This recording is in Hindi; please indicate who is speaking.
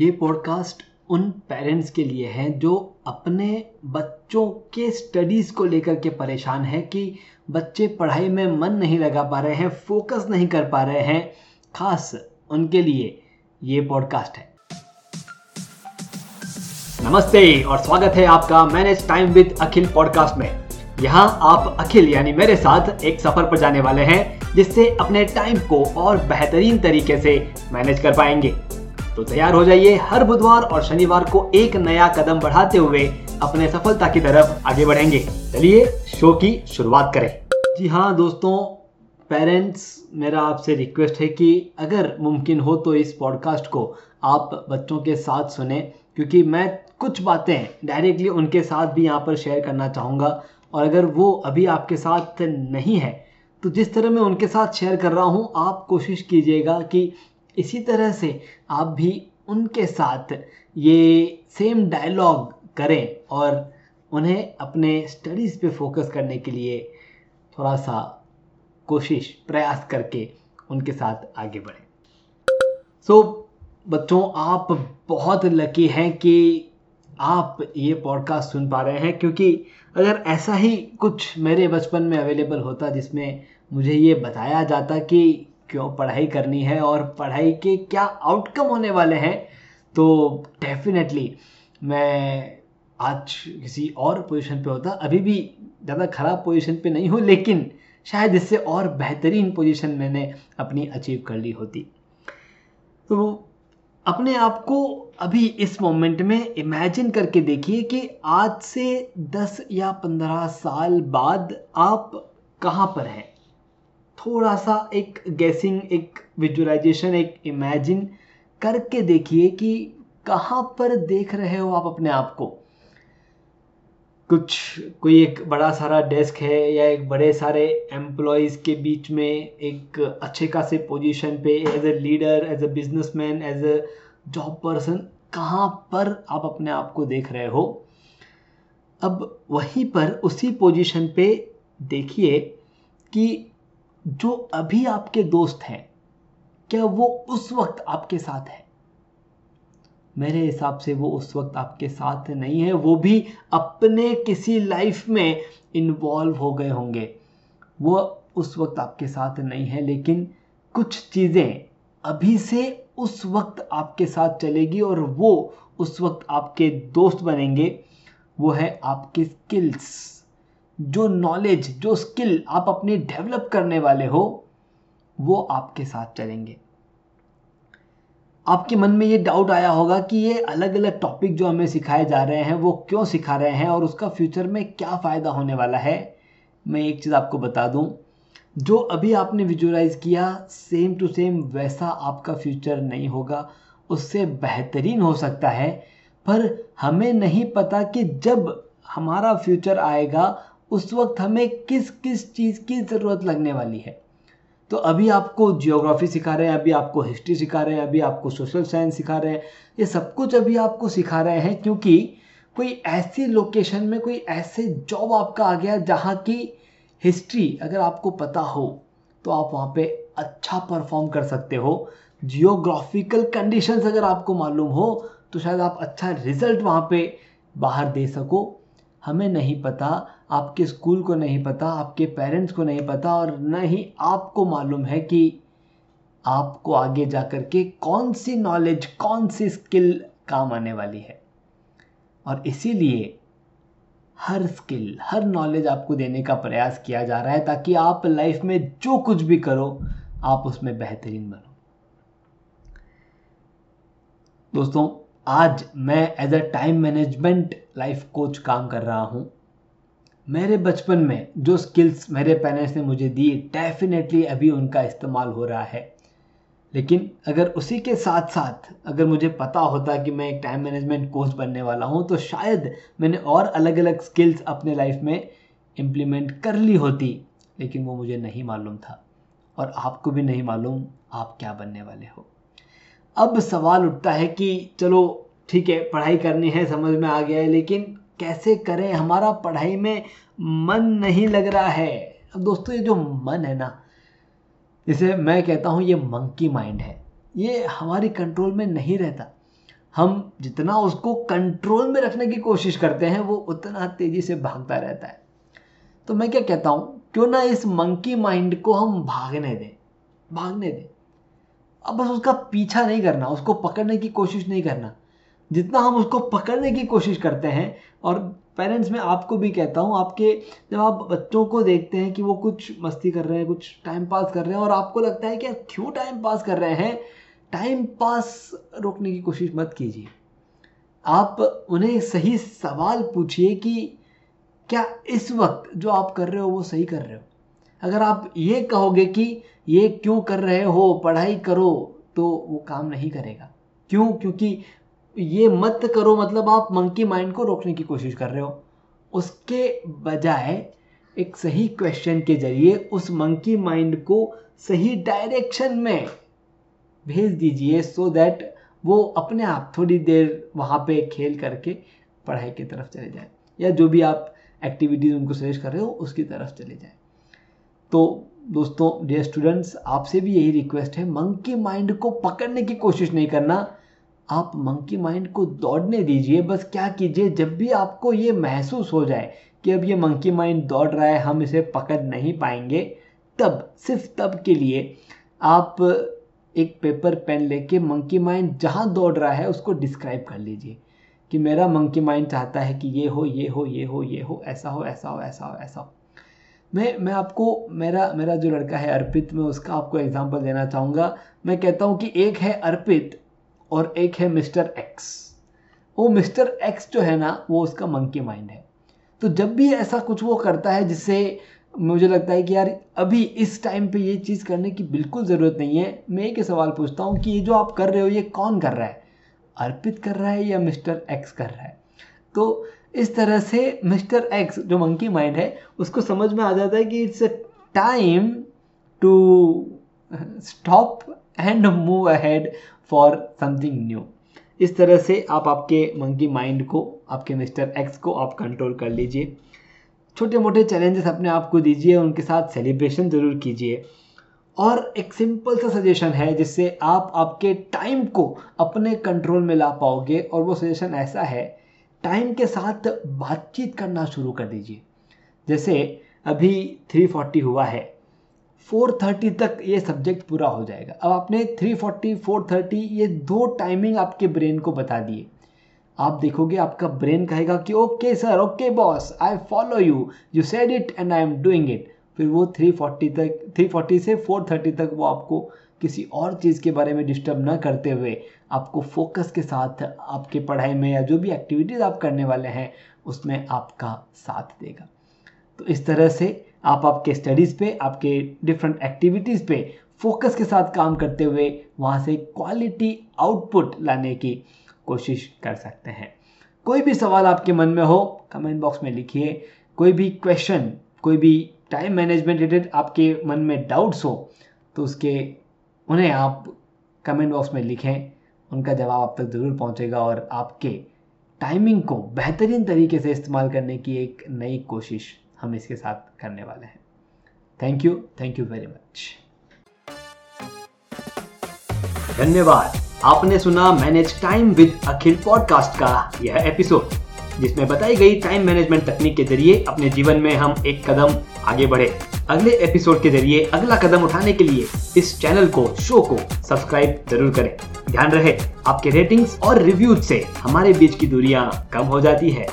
Speaker 1: ये पॉडकास्ट उन पेरेंट्स के लिए है जो अपने बच्चों के स्टडीज़ को लेकर के परेशान है कि बच्चे पढ़ाई में मन नहीं लगा पा रहे हैं फोकस नहीं कर पा रहे हैं। खास उनके लिए ये पॉडकास्ट है। नमस्ते और स्वागत है आपका manage time with Akhil podcast में। यहाँ आप अखिल यानी मेरे साथ एक सफ़र पर जाने वाले हैं, जिससे अपने टाइम को और बेहतरीन तरीके से मैनेज कर पाएँगे। तो तैयार हो जाइए हर बुधवार और शनिवार को एक नया कदम बढ़ाते हुए अपने सफलता की तरफ़ आगे बढ़ेंगे। चलिए शो की शुरुआत करें। जी हाँ दोस्तों पेरेंट्स मेरा आपसे रिक्वेस्ट है कि अगर मुमकिन हो तो इस पॉडकास्ट को आप बच्चों के साथ सुने, क्योंकि मैं कुछ बातें डायरेक्टली उनके साथ भी यहाँ पर शेयर करना चाहूँगा, और अगर वो अभी आपके साथ नहीं है तो जिस तरह मैं उनके साथ शेयर कर रहा हूँ, आप कोशिश कीजिएगा कि इसी तरह से आप भी उनके साथ ये सेम डायलॉग करें और उन्हें अपने स्टडीज़ पे फोकस करने के लिए थोड़ा सा कोशिश प्रयास करके उनके साथ आगे बढ़ें। सो so, बच्चों आप बहुत लकी हैं कि आप ये पॉडकास्ट सुन पा रहे हैं क्योंकि अगर ऐसा ही कुछ मेरे बचपन में अवेलेबल होता जिसमें मुझे ये बताया जाता कि क्यों पढ़ाई करनी है और पढ़ाई के क्या आउटकम होने वाले हैं तो डेफिनेटली मैं आज किसी और पोजीशन पे होता, अभी भी ज़्यादा ख़राब पोजीशन पे नहीं हूँ, लेकिन शायद इससे और बेहतरीन पोजीशन मैंने अपनी अचीव कर ली होती। तो अपने आप को अभी इस मोमेंट में इमेजिन करके देखिए कि आज से 10 या 15 साल बाद आप कहाँ पर हैं। थोड़ा सा एक गैसिंग एक विजुअलाइजेशन एक इमेजिन करके देखिए कि कहाँ पर देख रहे हो आप अपने आप को। कुछ, कोई एक बड़ा सारा डेस्क है या एक बड़े सारे एम्प्लॉयज़ के बीच में एक अच्छे खासे पोजीशन पे as a leader as a businessman as a job person कहाँ पर आप अपने आप को देख रहे हो। अब वहीं पर उसी पोजीशन पे देखिए कि जो अभी आपके दोस्त हैं, क्या वो उस वक्त आपके साथ है? मेरे हिसाब से वो उस वक्त आपके साथ नहीं है, वो भी अपने किसी लाइफ में इन्वॉल्व हो गए होंगे। वो उस वक्त आपके साथ नहीं है, लेकिन कुछ चीज़ें अभी से उस वक्त आपके साथ चलेगी और वो उस वक्त आपके दोस्त बनेंगे। वो है आपके स्किल्स जो नॉलेज जो स्किल आप अपनी डेवलप करने वाले हो, वो आपके साथ चलेंगे। आपके मन में ये डाउट आया होगा कि ये अलग अलग टॉपिक जो हमें सिखाए जा रहे हैं, वो क्यों सिखा रहे हैं और उसका फ्यूचर में क्या फ़ायदा होने वाला है? मैं एक चीज़ आपको बता दूँ, जो अभी आपने विजुअलाइज किया सेम टू सेम वैसा आपका फ्यूचर नहीं होगा। उससे बेहतरीन हो सकता है, पर हमें नहीं पता कि जब हमारा फ्यूचर आएगा उस वक्त हमें किस किस चीज़ की ज़रूरत लगने वाली है? तो अभी आपको जियोग्राफी सिखा रहे हैं, अभी आपको हिस्ट्री सिखा रहे हैं, अभी आपको सोशल साइंस सिखा रहे हैं। ये सब कुछ अभी आपको सिखा रहे हैं क्योंकि कोई ऐसी लोकेशन में कोई ऐसे जॉब आपका आ गया जहाँ की हिस्ट्री अगर आपको पता हो तो आप वहाँ पे अच्छा परफॉर्म कर सकते हो। जियोग्राफिकल कंडीशंस अगर आपको मालूम हो तो शायद आप अच्छा रिज़ल्ट वहाँ पे बाहर दे सको। हमें नहीं पता आपके स्कूल को नहीं पता, आपके पेरेंट्स को नहीं पता और न ही आपको मालूम है कि आपको आगे जा कर के कौन सी नॉलेज कौन सी स्किल काम आने वाली है। और इसीलिए हर स्किल हर नॉलेज आपको देने का प्रयास किया जा रहा है ताकि आप लाइफ में जो कुछ भी करो, आप उसमें बेहतरीन बनो। दोस्तों, आज मैं as a time management life coach काम कर रहा हूँ। मेरे बचपन में जो स्किल्स मेरे पेरेंट्स ने मुझे दी डेफिनेटली अभी उनका इस्तेमाल हो रहा है। लेकिन अगर उसी के साथ साथ अगर मुझे पता होता कि मैं एक टाइम मैनेजमेंट कोच बनने वाला हूँ तो शायद मैंने और अलग अलग स्किल्स अपने लाइफ में इम्प्लीमेंट कर ली होती, लेकिन वो मुझे नहीं मालूम था। और आपको भी नहीं मालूम आप क्या बनने वाले हो। अब सवाल उठता है कि चलो, ठीक है, पढ़ाई करनी है, समझ में आ गया है, लेकिन कैसे करें? हमारा पढ़ाई में मन नहीं लग रहा है। अब दोस्तों, ये जो मन है ना जिसे मैं कहता हूँ, ये मंकी माइंड है। ये हमारी कंट्रोल में नहीं रहता। हम जितना उसको कंट्रोल में रखने की कोशिश करते हैं, वो उतना तेज़ी से भागता रहता है। तो मैं क्या कहता हूँ, क्यों ना इस मंकी माइंड को हम भागने दें? भागने दें। अब बस उसका पीछा नहीं करना, उसको पकड़ने की कोशिश नहीं करना। जितना हम उसको पकड़ने की कोशिश करते हैं, और पेरेंट्स में आपको भी कहता हूँ, आपके जब आप बच्चों को देखते हैं कि वो कुछ मस्ती कर रहे हैं, कुछ टाइम पास कर रहे हैं, और आपको लगता है कि क्यों टाइम पास कर रहे हैं टाइम पास रोकने की कोशिश मत कीजिए। आप उन्हें सही सवाल पूछिए कि क्या इस वक्त जो आप कर रहे हो वो सही कर रहे हो। अगर आप ये कहोगे कि ये क्यों कर रहे हो, पढ़ाई करो तो वो काम नहीं करेगा। क्यों? क्योंकि ये मत करो मतलब आप मंकी माइंड को रोकने की कोशिश कर रहे हो। उसके बजाय एक सही क्वेश्चन के ज़रिए उस मंकी माइंड को सही डायरेक्शन में भेज दीजिए सो दैट वो अपने आप थोड़ी देर वहाँ पे खेल करके पढ़ाई की तरफ़ चले जाए, या जो भी आप एक्टिविटीज़ उनको सजेस्ट कर रहे हो, उसकी तरफ़ चले जाए। तो दोस्तों डियर स्टूडेंट्स आपसे भी यही रिक्वेस्ट है मंकी माइंड को पकड़ने की कोशिश नहीं करना। आप मंकी माइंड को दौड़ने दीजिए, बस क्या कीजिए, जब भी आपको ये महसूस हो जाए कि अब ये मंकी माइंड दौड़ रहा है, हम इसे पकड़ नहीं पाएँगे, तब, सिर्फ़ तब के लिए आप एक पेपर पेन लेके मंकी माइंड जहाँ दौड़ रहा है, उसको डिस्क्राइब कर लीजिए कि मेरा मंकी माइंड चाहता है कि ये हो ये हो ये हो ये हो, ऐसा हो ऐसा हो ऐसा हो ऐसा हो। मैं मैं आपको, मेरा मेरा जो लड़का है अर्पित, मैं उसका आपको एग्जांपल देना चाहूँगा। मैं कहता हूँ कि एक है अर्पित और एक है मिस्टर एक्स वो मिस्टर एक्स जो है ना, वो उसका मंकी माइंड है। तो जब भी ऐसा कुछ वो करता है, जिससे मुझे लगता है कि यार, अभी इस टाइम पे ये चीज़ करने की बिल्कुल ज़रूरत नहीं है, मैं एक सवाल पूछता हूँ कि ये जो आप कर रहे हो, ये कौन कर रहा है? अर्पित कर रहा है या मिस्टर एक्स कर रहा है? तो इस तरह से मिस्टर एक्स जो मंकी माइंड है, उसको समझ में आ जाता है कि it's a time to stop and move ahead for something new इस तरह से आप आपके मंकी माइंड को, आपके मिस्टर एक्स को आप कंट्रोल कर लीजिए। छोटे मोटे चैलेंजेस अपने आप को दीजिए, उनके साथ सेलिब्रेशन ज़रूर कीजिए। और एक सिंपल सा सजेशन है जिससे आप आपके टाइम को अपने कंट्रोल में ला पाओगे और वो सजेशन ऐसा है टाइम के साथ बातचीत करना शुरू कर दीजिए। जैसे अभी 340 हुआ है। 430 तक ये सब्जेक्ट पूरा हो जाएगा। अब आपने 340 430 ये दो टाइमिंग आपके ब्रेन को बता दिए। आप देखोगे आपका ब्रेन कहेगा कि okay sir okay boss I follow you you said it and I am doing it फिर वो 340 तक 340 से 430 तक वो आपको किसी और चीज़ के बारे में डिस्टर्ब ना करते हुए आपको फोकस के साथ आपके पढ़ाई में या जो भी एक्टिविटीज़ आप करने वाले हैं, उसमें आपका साथ देगा। तो इस तरह से आप आपके स्टडीज़ पे, आपके डिफरेंट एक्टिविटीज़ पे फोकस के साथ काम करते हुए वहाँ से क्वालिटी आउटपुट लाने की कोशिश कर सकते हैं। कोई भी सवाल आपके मन में हो कमेंट बॉक्स में लिखिए। कोई भी क्वेश्चन कोई भी टाइम मैनेजमेंट रिलेटेड आपके मन में डाउट्स हो तो उसके, उन्हें आप कमेंट बॉक्स में लिखें। उनका जवाब आप तक ज़रूर पहुंचेगा और आपके टाइमिंग को बेहतरीन तरीके से इस्तेमाल करने की एक नई कोशिश हम इसके साथ करने वाले हैं। Thank you thank you very much धन्यवाद। आपने सुना manage time with Akhil podcast का यह एपिसोड जिसमें बताई गई टाइम मैनेजमेंट तकनीक के ज़रिए अपने जीवन में हम एक कदम आगे बढ़े। अगले एपिसोड के ज़रिए अगला कदम उठाने के लिए इस चैनल को शो को सब्सक्राइब ज़रूर करें। ध्यान रहे, आपके रेटिंग्स और रिव्यूज़ से हमारे बीच की दूरियाँ कम हो जाती है।